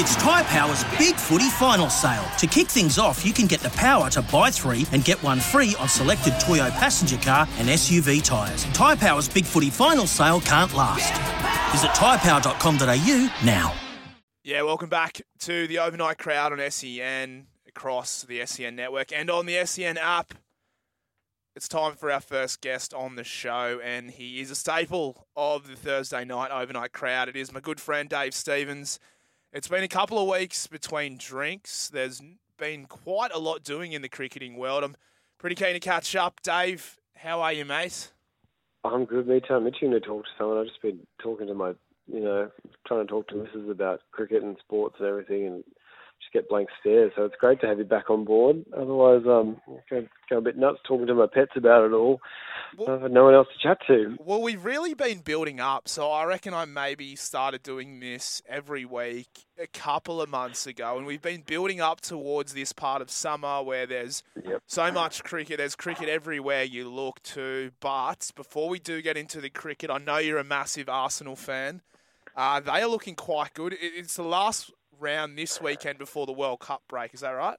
It's Tyre Power's Big Footy Final Sale. To kick things off, you can get the power to buy three and get one free on selected Toyo passenger car and SUV tyres. Tyre Power's Big Footy Final Sale can't last. Visit tyrepower.com.au now. Yeah, welcome back to the overnight crowd on SEN across the SEN network and on the SEN app. It's time for our first guest on the show, and he is a staple of the Thursday night overnight crowd. It is my good friend Dave Stevens. It's been a couple of weeks between drinks. There's been quite a lot doing in the cricketing world. I'm pretty keen to catch up. Dave, how are you, mate? I'm good, mate. I'm itching to talk to someone. I've just been talking to my, you know, trying to talk to Mrs. about cricket and sports and everything, and get blank stares. So it's great to have you back on board. Otherwise, um, go, go a bit nuts talking to my pets about it all. Well- I've had no one else to chat to. Well, we've really been building up, so I reckon I maybe started doing this every week a couple of months ago, and we've been building up towards this part of summer where there's Yep. so much cricket. There's cricket everywhere you look to. But before we do get into the cricket, I know you're a massive Arsenal fan. Uh, they are looking quite good. It's the last round this weekend before the World Cup break. Is that right?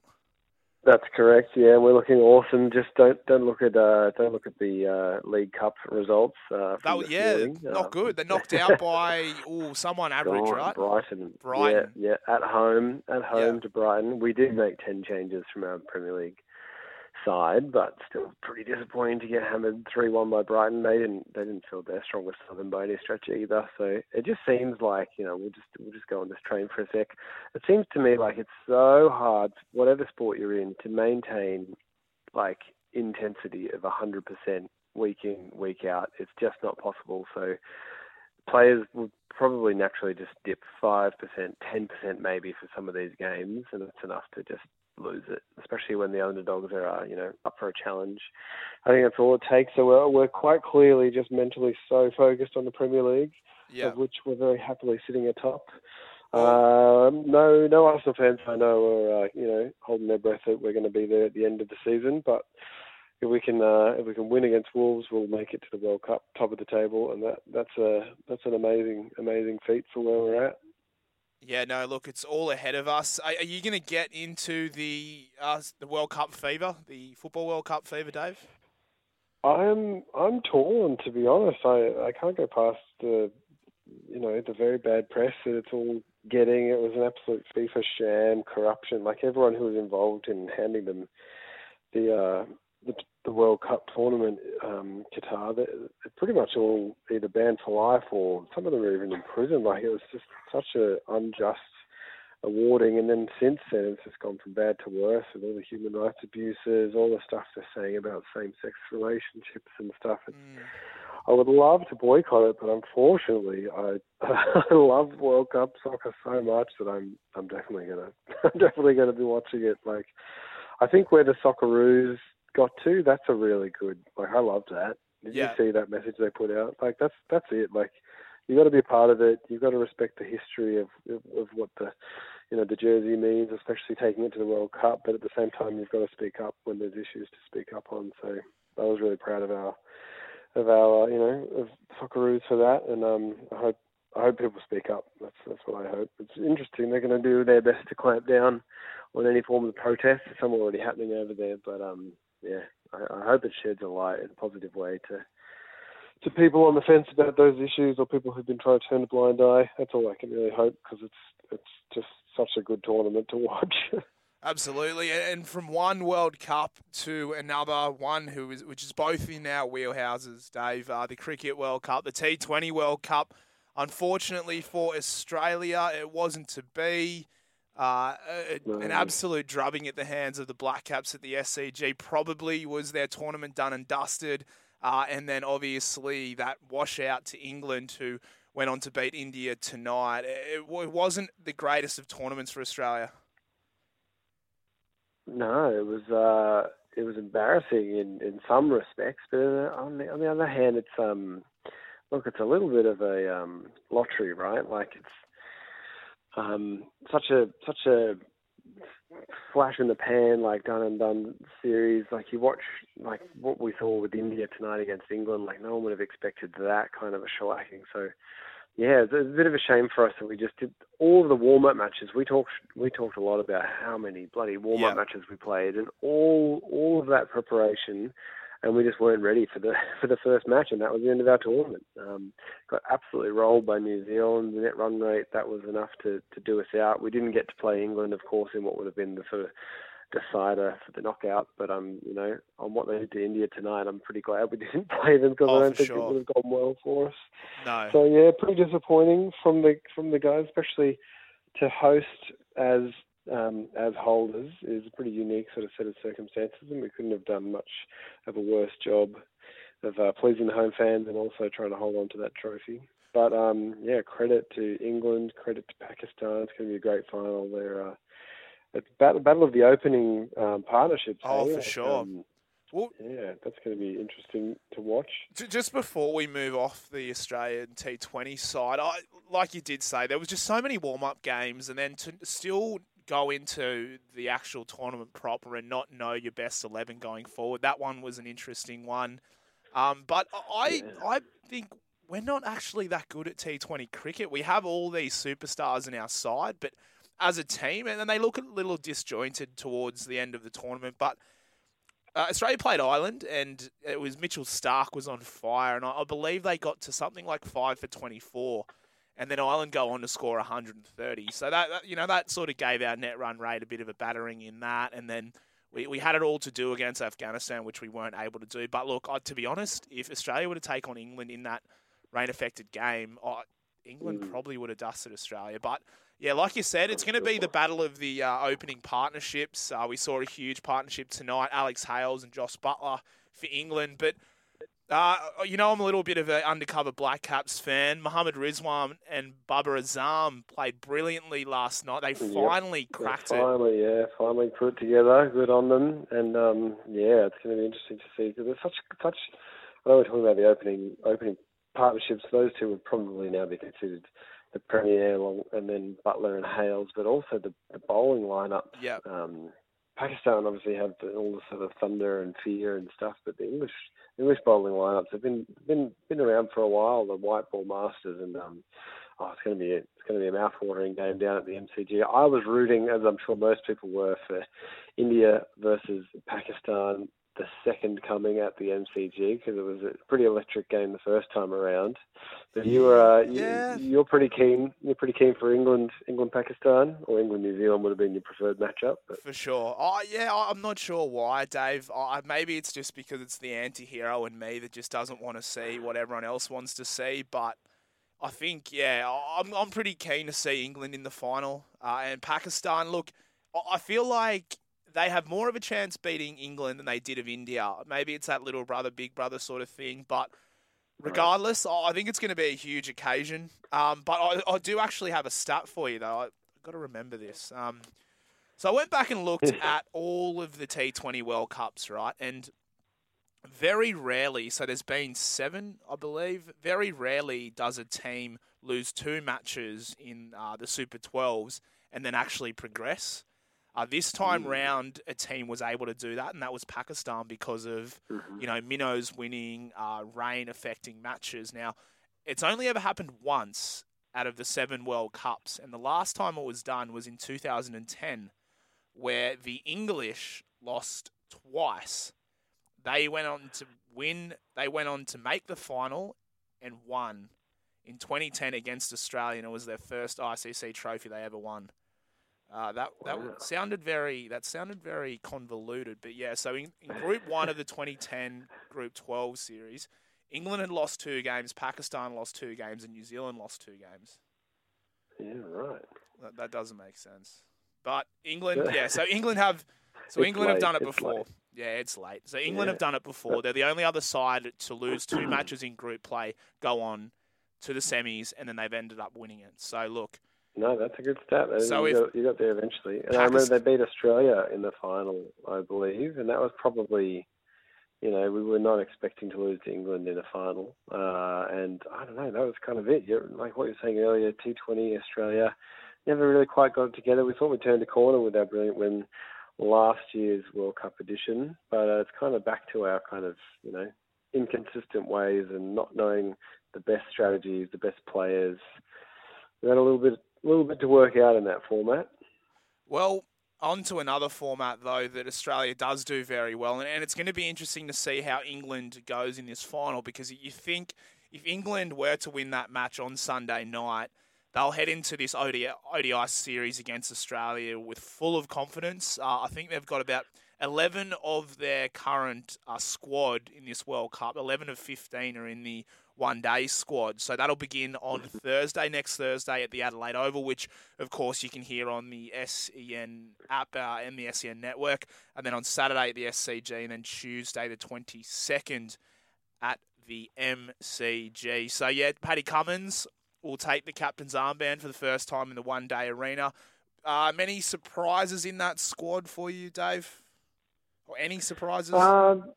That's correct. Yeah, we're looking awesome. Just don't don't look at uh, don't look at the uh, League Cup results. Uh, That, from was- this yeah, morning. not Um, good. They're knocked out by ooh, someone average, Brighton, right? Brighton. Brighton. Yeah, yeah, at home, at home Yeah. to Brighton. We did make ten changes from our Premier League side, but still pretty disappointing to get hammered three one by Brighton. They didn't they didn't feel their strongest southern by stretch either. So it just seems like you know we'll just we'll just go on this train for a sec. It seems to me like it's so hard, whatever sport you're in, to maintain like intensity of hundred percent week in week out. It's just not possible. So players would probably naturally just dip 5%, 10% maybe for some of these games, and it's enough to just lose it, especially when the underdogs are, uh, you know, up for a challenge. I think that's all it takes. So we're, we're quite clearly just mentally so focused on the Premier League, Yeah. of which we're very happily sitting atop. Um, no, no Arsenal fans I know are, uh, you know, holding their breath that we're going to be there at the end of the season, but if we can uh, if we can win against Wolves, we'll make it to the World Cup, top of the table, and that that's a that's an amazing amazing feat for where we're at. Yeah, no, look, it's all ahead of us. Are, are you going to get into the uh, the World Cup fever, the football World Cup fever, Dave? I'm I'm torn to be honest. I I can't go past the you know the very bad press that it's all getting. It was an absolute FIFA sham, corruption. Like everyone who was involved in handing them the uh, the, the World Cup tournament, um, Qatar, they, they're pretty much all either banned for life or some of them are even in prison. Like it was just such a unjust awarding. And then since then, it's just gone from bad to worse with all the human rights abuses, all the stuff they're saying about same-sex relationships and stuff. It's, I would love to boycott it, but unfortunately, I I love World Cup soccer so much that I'm I'm definitely gonna I'm definitely gonna be watching it. Like, I think where the Socceroos got to, that's a really good. Like, I loved that. Did Yeah. you see that message they put out? Like, that's that's it. Like, you got to be a part of it. You've got to respect the history of, of of what the you know the jersey means, especially taking it to the World Cup. But at the same time, you've got to speak up when there's issues to speak up on. So I was really proud of our of our you know of Socceroos for that, and um, I hope I hope people speak up. That's that's what I hope. It's interesting. They're going to do their best to clamp down on any form of protest. Some are already happening over there, but um, yeah, I, I hope it sheds a light in a positive way to to people on the fence about those issues or people who've been trying to turn a blind eye. That's all I can really hope because it's it's just such a good tournament to watch. Absolutely, and from one World Cup to another, one who is which is both in our wheelhouses, Dave. Uh, the Cricket World Cup, the T20 World Cup. Unfortunately for Australia, it wasn't to be. Uh, an absolute drubbing at the hands of the Black Caps at the SCG. Probably was their tournament done and dusted. Uh, and then obviously that washout to England, who went on to beat India tonight. It, it wasn't the greatest of tournaments for Australia. No, it was uh, it was embarrassing in, in some respects, but on the on the other hand, it's um look, it's a little bit of a um, lottery, right? Like it's um, such a such a flash in the pan, like done and done series. Like you watch, like what we saw with India tonight against England. Like no one would have expected that kind of a shellacking. So yeah, it's a bit of a shame for us that we just did all of the warm up matches. We talked we talked a lot about how many bloody warm up Yeah. matches we played, and all all of that preparation, and we just weren't ready for the for the first match, and that was the end of our tournament. Um, got absolutely rolled by New Zealand. The net run rate that was enough to to do us out. We didn't get to play England, of course, in what would have been the sort of decider for the knockout. But um, you know, on what they did to India tonight, I'm pretty glad we didn't play them because Oh, I don't think sure. it would have gone well for us. No. So yeah, pretty disappointing from the from the guys, especially to host as um, as holders is a pretty unique sort of set of circumstances, and we couldn't have done much of a worse job of uh, pleasing the home fans and also trying to hold on to that trophy. But um, yeah, credit to England, credit to Pakistan. It's going to be a great final. They're uh, it's battle battle of the opening um, partnerships. Oh, hey? for sure. um, Well, yeah, that's going to be interesting to watch. Just before we move off the Australian T20 side, I, like you did say, there was just so many warm up games, and then to still go into the actual tournament proper and not know your best 11 going forward, that one was an interesting one. Um, but I, I think we're not actually that good at T20 cricket. We have all these superstars in our side, but as a team, and then they look a little disjointed towards the end of the tournament, but uh, Australia played Ireland, and it was Mitchell Starc was on fire, and I, I believe they got to something like five for twenty-four, and then Ireland go on to score 130. So that, that you know that sort of gave our net run rate a bit of a battering in that, and then we, we had it all to do against Afghanistan, which we weren't able to do. But look, I, to be honest, if Australia were to take on England in that rain-affected game, I, England probably would have dusted Australia, but. Yeah, like you said, it's going to be the battle of the uh, opening partnerships. Uh, we saw a huge partnership tonight, Alex Hales and Josh Buttler for England. But, uh, you know, I'm a little bit of an undercover Black Caps fan. Mohammed Rizwan and Babar Azam played brilliantly last night. They finally cracked it. finally, yeah, finally put it together. Good on them, and um, yeah, it's going to be interesting to see because there's such such. I know we're talking about the opening opening partnerships. Those two would probably now be considered the premier, along, and then Buttler and Hales, but also the, the bowling lineup. Yeah. Um, Pakistan obviously have all the sort of thunder and fear and stuff, but the English English bowling lineups have been been been around for a while. The white ball masters, and um, oh, it's going to be a, it's going to be a mouth-watering game down at the MCG. I was rooting, as I'm sure most people were, for India versus Pakistan, the second coming at the MCG because it was a pretty electric game the first time around. But you were uh, you, Yeah. you're pretty keen. You're pretty keen for England, England Pakistan, or England New Zealand would have been your preferred matchup. But For sure. Oh, yeah, I'm not sure why, Dave. I maybe it's just because it's the anti-hero in me that just doesn't want to see what everyone else wants to see. But I think, yeah, I'm, I'm pretty keen to see England in the final. Uh, and Pakistan, look, I feel like they have more of a chance beating England than they did of India. Maybe it's that little brother, big brother sort of thing. But regardless, I I think it's going to be a huge occasion. Um, but I, I do actually have a stat for you, though. I've got to remember this. Um, so I went back and looked at all of the T20 World Cups, right? And very rarely, so there's been seven, I believe, very rarely does a team lose two matches in uh, the Super 12s and then actually progress. Uh, this time round, a team was able to do that, and that was Pakistan because of you know minnows winning, uh, rain affecting matches. Now, it's only ever happened once out of the seven World Cups, and the last time it was done was in 2010, where the English lost twice. They went on to win. They went on to make the final and won in 2010 against Australia, and it was their first ICC trophy they ever won. Uh, that that sounded very that sounded very convoluted, but yeah. So in, in Group One of the 2010 Group 12 series, England had lost two games, Pakistan lost two games, and New Zealand lost two games. yeah, right. That, that doesn't make sense. But England, yeah. So England have, so It's England have done it it's before. late. Yeah, it's late. So England Yeah. have done it before. They're the only other side to lose two matches in group play, go on to the semis, and then they've ended up winning it. So look, No, that's a good stat. So you, got, you got there eventually. And I remember they beat Australia in the final, I believe, and that was probably, you know, we were not expecting to lose to England in a final. Uh, and I don't know, that was kind of it. You're, like what you were saying earlier, T20 Australia never really quite got it together. We thought we turned a corner with our brilliant win last year's World Cup edition, but uh, it's kind of back to our kind of, you know, inconsistent ways and not knowing the best strategies, the best players. We had a little bit, a little bit to work out in that format. Well, on to another format, though, that Australia does do very well. And, it's going to be interesting to see how England goes in this final because you think if England were to win that match on Sunday night, they'll head into this ODI, ODI series against Australia with full of confidence. Uh, I think they've got about 11 of their current uh, squad in this World Cup, 11 of 15 are in the one day squad. So that'll begin on Thursday, next Thursday at the Adelaide Oval, which of course you can hear on the SEN app uh, and the SEN network. And then on Saturday at the SCG, and then Tuesday the 22nd at the MCG. So yeah, Paddy Cummins will take the captain's armband for the first time in the one day arena. Uh, many surprises in that squad for you, Dave? Or any surprises? Um,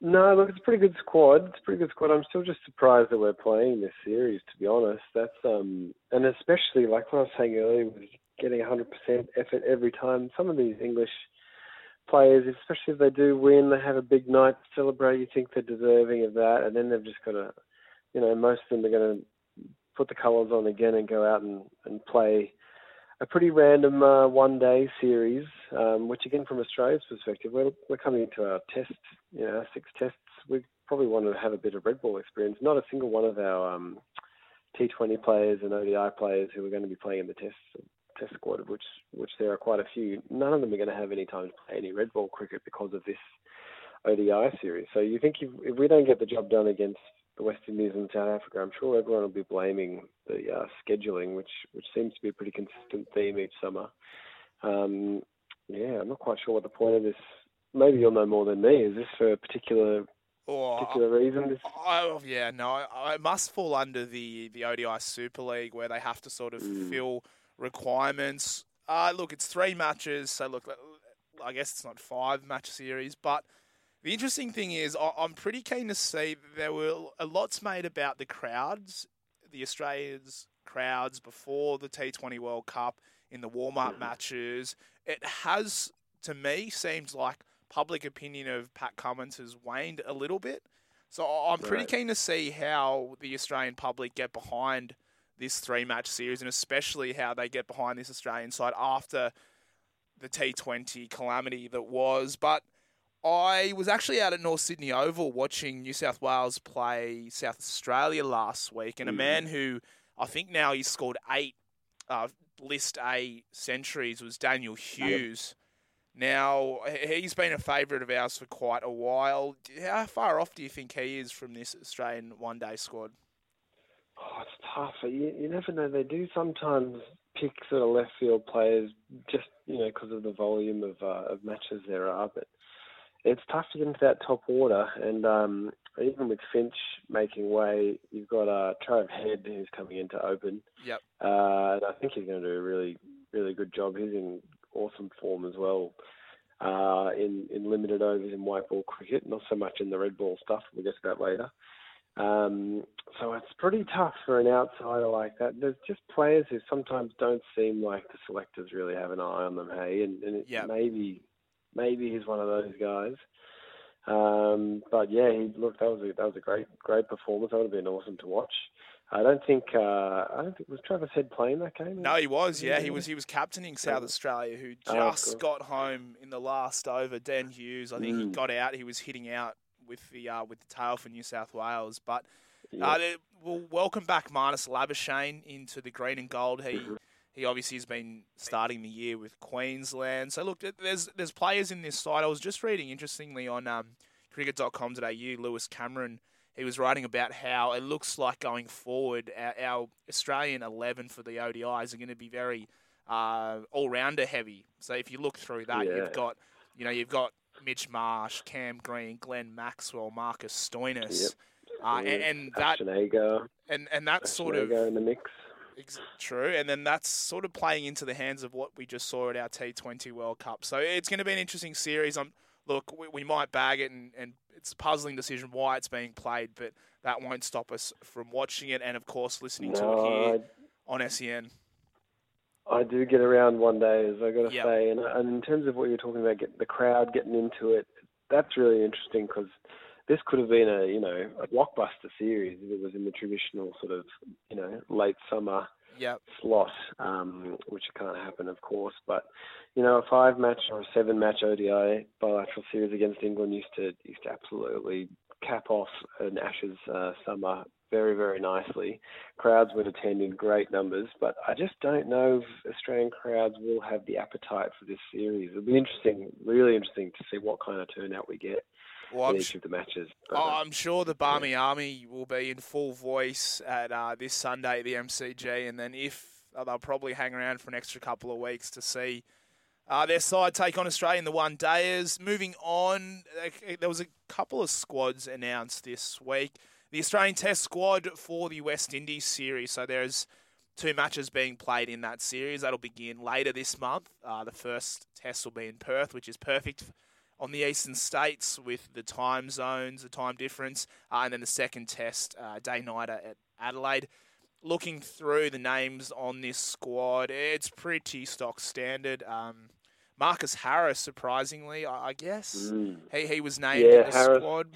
no, look, it's a pretty good squad. It's a pretty good squad. I'm still just surprised that we're playing this series, to be honest. That's um, and especially like what I was saying earlier, with getting 100% effort every time. Some of these English players, especially if they do win, they have a big night to celebrate. You think they're deserving of that, and then they've just got to, you know, most of them are going to put the colours on again and go out and, and play a pretty random uh, one-day series, um, which again, from Australia's perspective, we're, we're coming into our test, you know, our six tests. We probably want to have a bit of red ball experience. Not a single one of our um, T20 players and ODI players who are going to be playing in the test test squad, which which there are quite a few. None of them are going to have any time to play any red ball cricket because of this ODI series. So you think if, if we don't get the job done against the West Indies and South Africa, I'm sure everyone will be blaming the uh, scheduling, which which seems to be a pretty consistent theme each summer. Um, yeah, I'm not quite sure what the point of this. Maybe you'll know more than me. Is this for a particular Or particular reason? This Oh yeah, no, I- it must fall under the the ODI Super League where they have to sort of fill requirements. Uh, look, it's three matches, so look, I guess it's not five match series, but the interesting thing is I'm pretty keen to see there were a lot's made about the crowds, the Australians crowds before the T20 World Cup in the warm up matches. It has, to me, seems like public opinion of Pat Cummins has waned a little bit. So I'm pretty Right. keen to see how the Australian public get behind this three match series and especially how they get behind this Australian side after the T20 calamity that was. But I was actually out at North Sydney Oval watching New South Wales play South Australia last week, and a man who I think now he's scored eight uh, List A centuries was Daniel Hughes. Now he- he's been a favourite of ours for quite a while. How far off do you think he is from this Australian one-day squad? Oh, it's tough. You, you never know. They do sometimes pick sort of left field players just you know because of the volume of uh, of matches there are, but it's tough to get into that top order. And um, even with Finch making way, you've got uh, Trav Head who's coming in to open. Yep. Uh, and I think he's going to do a really really good job. He's in awesome form as well. Uh, in in limited overs in white ball cricket, not so much in the red ball stuff. We'll get to that later. Um, so it's pretty tough for an outsider like that. There's just players who sometimes don't seem like the selectors really have an eye on them. Hey, and, and it, Yeah. maybe maybe he's one of those guys. Um, but yeah, he look that was a that was a great great performance. That would have been awesome to watch. I don't think uh, I don't think was Travis Head playing that game. No, he was. Yeah, he was. He was captaining South Oh. Australia, who Oh, just cool. got home in the last over. Dan Hughes, I think he Mm. got out. He was hitting out with the uh, with the tail for New South Wales. But uh, we'll welcome back Marnus Labuschagne into the green and gold. He Mm-hmm. He obviously has been starting the year with Queensland. So look, there's there's players in this side. I was just reading interestingly on um, You, Louis Cameron. He was writing about how it looks like going forward, our, our Australian 11 for the ODIs are going to be very uh, all-rounder heavy. So if you look through that, Yeah. you've got, you know, you've got Mitch Marsh, Cam Green, Glenn Maxwell, Marcus Stoinis. Uh, and, and that and and Ashton sort of in the mix. Ex- True, and then that's sort of playing into the hands of what we just saw at our T20 World Cup. So it's going to be an interesting series. I'm look, we, we might bag it, and, and it's a puzzling decision why it's being played, but that won't stop us from watching it and, of course, listening to it No, here on E SEN. I do get around one day, as I got to Yep. say. And, and in terms of what you're talking about, get the crowd getting into it, that's really interesting because this could have been a you know a blockbuster series if it was in the traditional sort of you know late summer Yep. slot, um, which can't happen, of course. But you know, a five match or a seven match ODI bilateral series against England used to used to absolutely cap off an Ashes uh, summer very very nicely. Crowds would attend in great numbers, but I just don't know if Australian crowds will have the appetite for this series. It'll be interesting, really interesting to see what kind of turnout we get Well, I'm, each of the matches. But, oh, uh, I'm sure the Barmy Army will be in full voice at uh, this Sunday at the MCG, and then if uh, they'll probably hang around for an extra couple of weeks to see uh, their side take on Australia in the one dayers. Moving on, uh, there was a couple of squads announced this week. The Australian Test squad for the West Indies series. So there's two matches being played in that series. That'll begin later this month. Uh, the first test will be in Perth, which is perfect on the eastern states with the time zones, the time difference, uh, and then the second test uh, day nighter at Adelaide. Looking through the names on this squad, it's pretty stock standard. Um, Marcus Harris, surprisingly, I, I guess mm. he he was named Yeah, in the Harris. squad.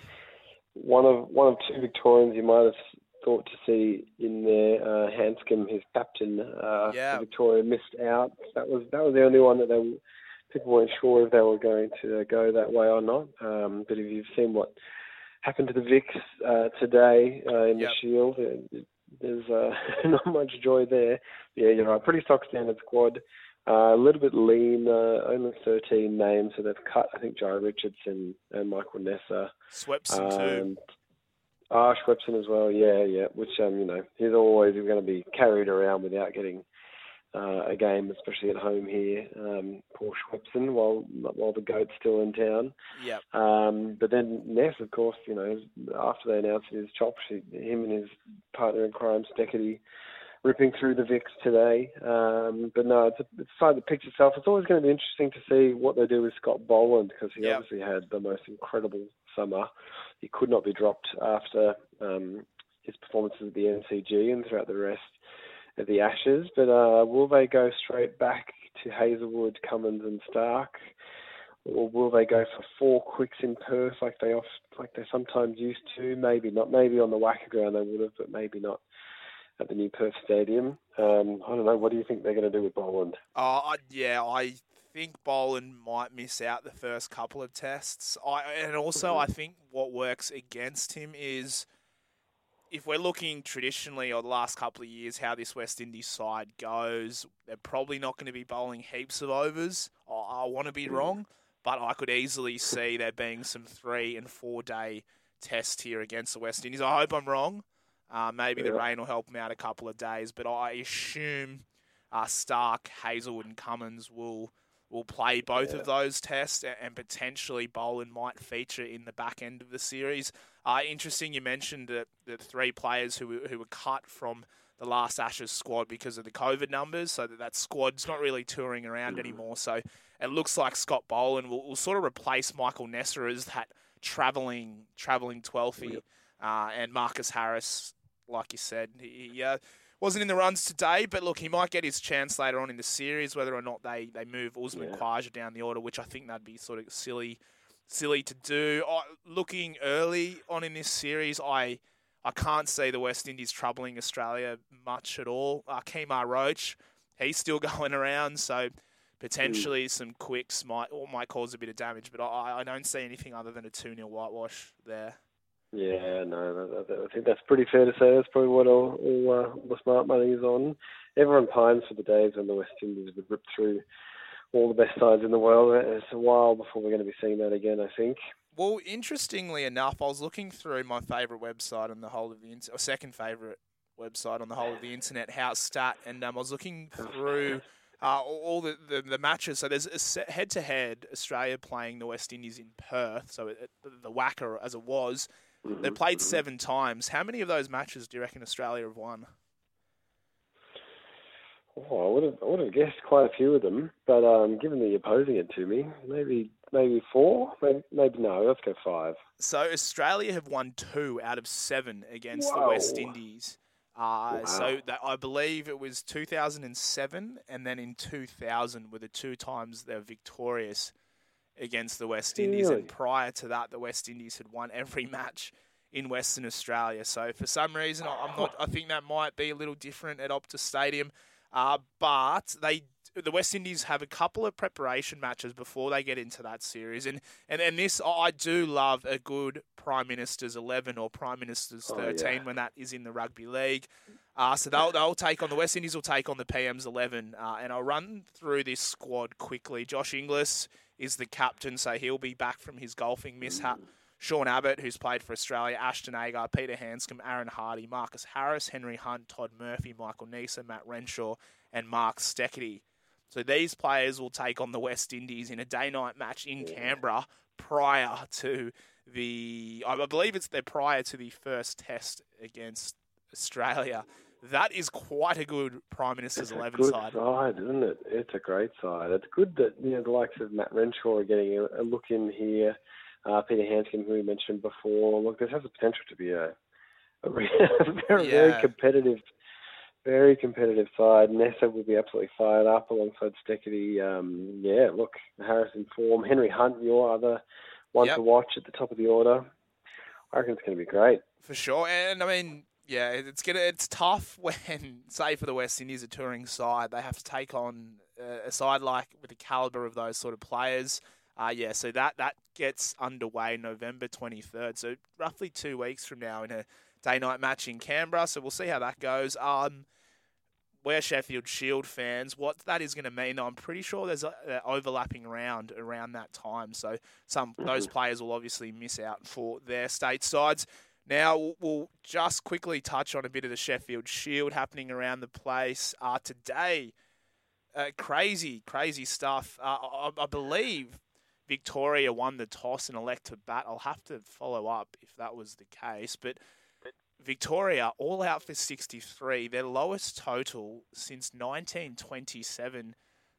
one of one of two Victorians you might have thought to see in there. Uh, Handscomb, his captain uh, Yeah. Victoria, missed out. That was that was the only one that they people weren't sure if they were going to go that way or not. Um, but if you've seen what happened to the Vics uh, today uh, in Yep. the Shield, uh, there's uh, not much joy there. Yeah, you're right. Pretty stock standard squad. Uh, a little bit lean, uh, only 13 names, so they've cut, I think, Jhye Richardson and Michael Neser. Swepson too. Um, Ah, Schwepson as well, yeah, yeah. Which um, you know, he's always going to be carried around without getting uh, a game, especially at home here. Um, poor Schwepson, while while the goat's still in town. Yeah. Um, but then Ness, of course, you know, after they announced his chops, he, him and his partner in crime, Steketee, ripping through the Vics today. Um, but no, it's, a, it's side that picks itself. It's always going to be interesting to see what they do with Scott Boland because he Yep. obviously had the most incredible summer. He could not be dropped after um, his performances at the MCG and throughout the rest the Ashes. But uh, will they go straight back to Hazlewood, Cummins, and Starc? or will they go for four quicks in Perth like they off like they sometimes used to? Maybe not. Maybe on the WACA ground they would have, but maybe not at the new Perth Stadium. Um, I don't know. What do you think they're going to do with Boland? Uh, I- yeah, I think Boland might miss out the first couple of tests. I and also I think what works against him is if we're looking traditionally or the last couple of years how this West Indies side goes, they're probably not going to be bowling heaps of overs. I, I want to be wrong, but I could easily see there being some three and four day tests here against the West Indies. I hope I'm wrong. Uh, maybe the rain will help them out a couple of days, but I assume uh, Starc, Hazlewood, and Cummins will will play both of those tests, a- and potentially Boland might feature in the back end of the series. Uh, interesting, you mentioned that the three players who were- who were cut from the last Ashes squad because of the COVID numbers, so that that squad's not really touring around anymore. So it looks like Scott Boland will, will sort of replace Michael Neser as that traveling traveling twelfie, uh, and Marcus Harris, like you said, he, he uh, wasn't in the runs today, but look, he might get his chance later on in the series, whether or not they, they move Usman Yeah. Khawaja down the order, which I think that'd be sort of silly silly to do. I, looking early on in this series, I I can't see the West Indies troubling Australia much at all. Uh, Kemar Roach, he's still going around, so potentially some quicks might or might cause a bit of damage, but I, I don't see anything other than a 2 0 whitewash there. Yeah, no, I think that's pretty fair to say. That's probably what all, all, uh, all the smart money is on. Everyone pines for the days when the West Indies would rip through all the best sides in the world. It's a while before we're going to be seeing that again, I think. Well, interestingly enough, I was looking through my favourite website on the whole of the internet, or second favourite website on the whole of the internet, Howstat, and um, I was looking through uh, all the, the, the matches. So there's a head to head Australia playing the West Indies in Perth, so it, the WACA as it was. They played seven times. How many of those matches do you reckon Australia have won? Oh, I would have I would have guessed quite a few of them, but um, given that you're posing it to me, maybe maybe four, maybe, maybe no. Let's go five. So Australia have won two out of seven against the West Indies. Uh, So that, I believe it was 2007, and then in 2000 were the two times they were victorious against the West Indies. Really? And prior to that, the West Indies had won every match in Western Australia. So for some reason, I'm not. I think that might be a little different at Optus Stadium. Uh, but they, the West Indies have a couple of preparation matches before they get into that series, and and, and this I do love a good Prime Minister's eleven or Prime Minister's Oh, thirteen yeah. when that is in the rugby league. Uh, so they'll they'll take on the West Indies will take on the PM's eleven, uh, and I'll run through this squad quickly. Josh Inglis is the captain, so he'll be back from his golfing mishap. Sean Abbott, who's played for Australia, Ashton Agar, Peter Handscomb, Aaron Hardy, Marcus Harris, Henry Hunt, Todd Murphy, Michael Neser, Matt Renshaw, and Mark Steketee. So these players will take on the West Indies in a day-night match in Canberra prior to the, I believe it's their prior to the first test against Australia. That is quite a good Prime Minister's It's a 11 good side. side, isn't it? It's a great side. It's good that you know the likes of Matt Renshaw are getting a look in here. Uh, Peter Handscomb, who we mentioned before. Look, this has the potential to be a, a very, very, Yeah. very competitive, very competitive side. Neser will be absolutely fired up alongside Steketee. Um, yeah, look, Harrison form. Henry Hunt, your other one Yep. to watch at the top of the order. I reckon it's going to be great. For sure, and I mean, yeah, it's gonna it's tough when, say, for the West Indies, a touring side, they have to take on a side like with the caliber of those sort of players. Uh, yeah, so that that gets underway November twenty third, so roughly two weeks from now in a day night match in Canberra. So we'll see how that goes. Um, we're Sheffield Shield fans. What that is going to mean, I'm pretty sure there's an overlapping round around that time. So some those players will obviously miss out for their state sides. Now we'll- we'll just quickly touch on a bit of the Sheffield Shield happening around the place uh, today. Uh, crazy, crazy stuff. Uh, I, I believe Victoria won the toss and elect to bat. I'll have to follow up if that was the case, but Victoria all out for 63, their lowest total since 1927.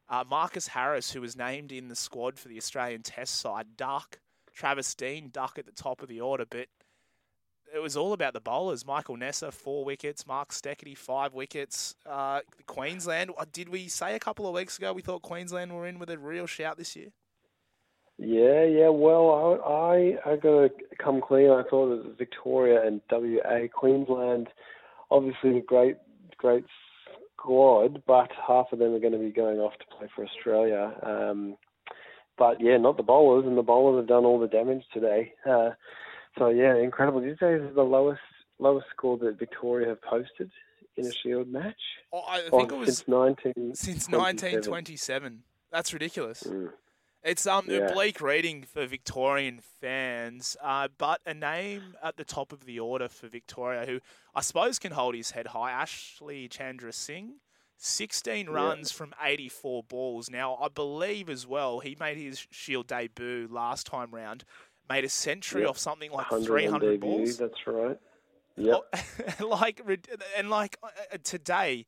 Uh, Marcus Harris, who was named in the squad for the Australian Test side, duck. Travis Dean, duck at the top of the order, but it was all about the bowlers. Michael Neser, four wickets. Mark Steketee, five wickets. Uh, Queensland, did we say a couple of weeks ago we thought Queensland were in with a real shout this year? Yeah, yeah. Well, I I, I got to come clean. I thought it was Victoria and WA, Queensland. Obviously, a great great squad, but half of them are going to be going off to play for Australia. Um, but yeah, not the bowlers, and the bowlers have done all the damage today. Uh, so yeah, incredible. Did you say this is the lowest lowest score that Victoria have posted in a Shield match? Oh, I think it was since nineteen since 1927. That's ridiculous. Mm. It's um Yeah. bleak reading for Victorian fans, uh, but a name at the top of the order for Victoria who I suppose can hold his head high. Ashley Chandrasinghe, 16 runs from 84 balls. Now I believe as well he made his Shield debut last time round, made a century Yep. off something like 300 debut, balls. That's right. Yep. like and like uh, uh, today,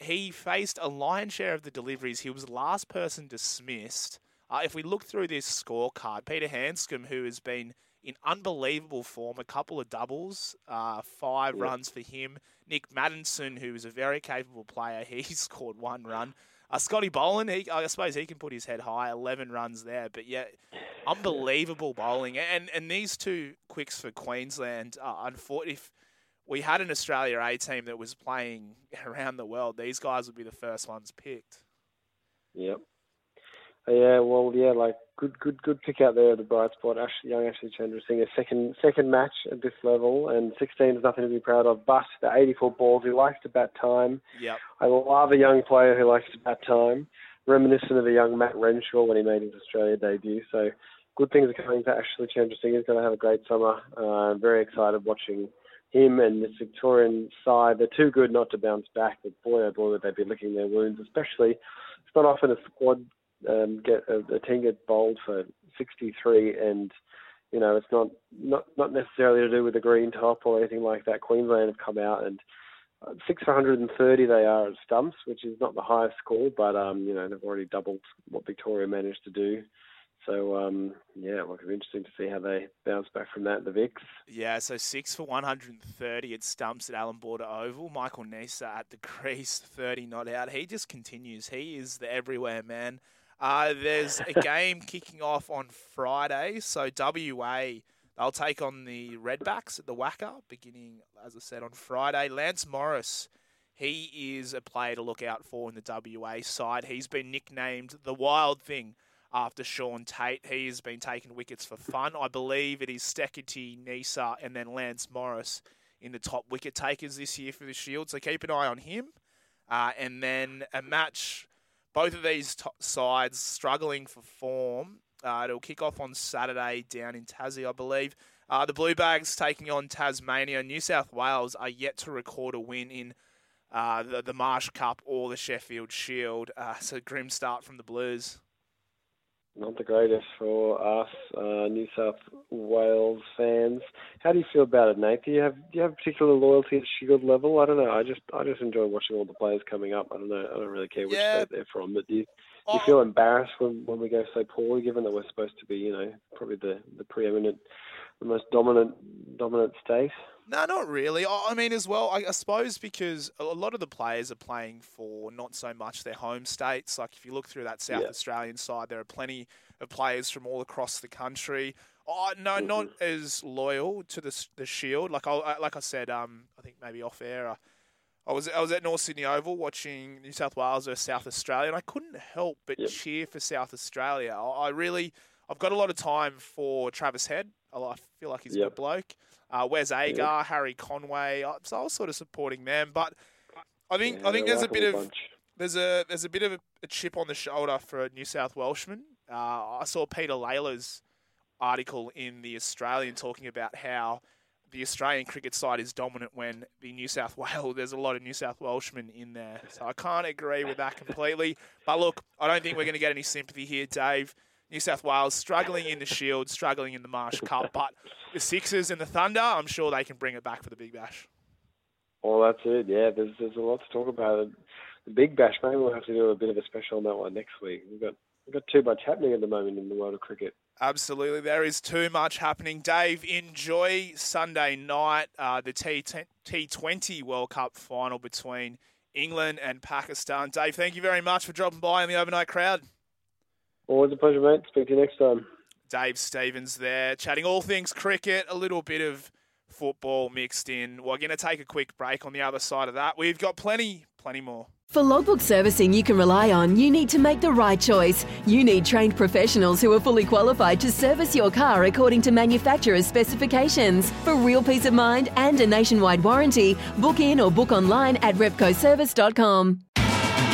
he faced a lion's share of the deliveries. He was the last person dismissed. Uh, if we look through this scorecard, Peter Handscomb, who has been in unbelievable form, a couple of doubles, uh, five Yep. runs for him. Nick Maddinson, who is a very capable player, he scored one run. Uh, Scotty Boland, he, I suppose he can put his head high, 11 runs there. But yeah, unbelievable bowling. And and these two quicks for Queensland, uh, unfor- if we had an Australia A team that was playing around the world, these guys would be the first ones picked. Yep. Yeah, well, yeah, like good, good, good pick out there. The bright spot, Ash, young Ashley Chandrasinghe, a second, second match at this level, and 16 is nothing to be proud of. But the 84 balls, he likes to bat time. Yep. I love a young player who likes to bat time, reminiscent of a young Matt Renshaw when he made his Australia debut. So, good things are coming to Ashley Chandrasinghe. He's going to have a great summer. Uh, I'm very excited watching him and this Victorian side. They're too good not to bounce back. But boy, oh boy, would they be licking their wounds. Especially, it's not often a squad um, get a, a get bowled for 63 and you know, it's not not not necessarily to do with the green top or anything like that. Queensland have come out and uh, six for 130 they are at stumps, which is not the highest score, but um, you know they've already doubled what Victoria managed to do. So um, yeah, it'll be interesting to see how they bounce back from that. The Vics. Yeah, so six for 130 at stumps at Allan Border Oval. Michael Neser at the crease, 30 not out. He just continues. He is the everywhere man. Uh, there's a game kicking off on Friday. So WA, they'll take on the Redbacks at the WACA, beginning, as I said, on Friday. Lance Morris, he is a player to look out for in the WA side. He's been nicknamed the Wild Thing after Shaun Tait. He has been taking wickets for fun. I believe it is Steketee, Neser, and then Lance Morris in the top wicket takers this year for the Shield. So keep an eye on him. Uh, and then a match both of these t- sides struggling for form. Uh, it'll kick off on Saturday down in Tassie, I believe. Uh, the Blue Bags taking on Tasmania. New South Wales are yet to record a win in uh, the, the Marsh Cup or the Sheffield Shield. Uh, so grim start from the Blues not the greatest for us uh, New South Wales fans. How do you feel about it, Nate? Do you have do you have a particular loyalty at Shield level? I don't know. I just I just enjoy watching all the players coming up. I don't know. I don't really care which yeah. state they're from. But do you, do you feel embarrassed when when we go so poorly, given that we're supposed to be, you know, probably the the preeminent, the most dominant dominant state? No, not really. I mean, as well, I suppose because a lot of the players are playing for not so much their home states. Like if you look through that South yeah. Australian side, there are plenty of players from all across the country. Oh, no, mm-hmm. not as loyal to the the Shield. Like I like I said, um, I think maybe off air. Uh, I was I was at North Sydney Oval watching New South Wales versus South Australia, and I couldn't help but yep. cheer for South Australia. I, I really, I've got a lot of time for Travis Head. I feel like he's yep. a good bloke. Uh, Wes Agar, yeah. Harry Conway. Uh, so I was sort of supporting them, but I think yeah, I think there's a bit of bunch. there's a there's a bit of a, a, chip on the shoulder for a New South Welshman. Uh, I saw Peter Lalor's article in the Australian talking about how the Australian cricket side is dominant when the New South Wales there's a lot of New South Welshmen in there. So I can't agree with that completely. But look, I don't think we're going to get any sympathy here, Dave. New South Wales struggling in the Shield, struggling in the Marsh Cup, but the Sixers and the Thunder, I'm sure they can bring it back for the Big Bash. Well, that's it. Yeah, there's there's a lot to talk about. The Big Bash, maybe we'll have to do a bit of a special on that one next week. We've got we've got too much happening at the moment in the world of cricket. Absolutely, there is too much happening. Dave, enjoy Sunday night, uh, the T T20 World Cup final between England and Pakistan. Dave, thank you very much for dropping by in the overnight crowd. Always a pleasure, mate. Speak to you next time. Dave Stevens there, chatting all things cricket, a little bit of football mixed in. We're going to take a quick break on the other side of that. We've got plenty, plenty more. For logbook servicing you can rely on, you need to make the right choice. You need trained professionals who are fully qualified to service your car according to manufacturer's specifications. For real peace of mind and a nationwide warranty, book in or book online at repcoservice.com.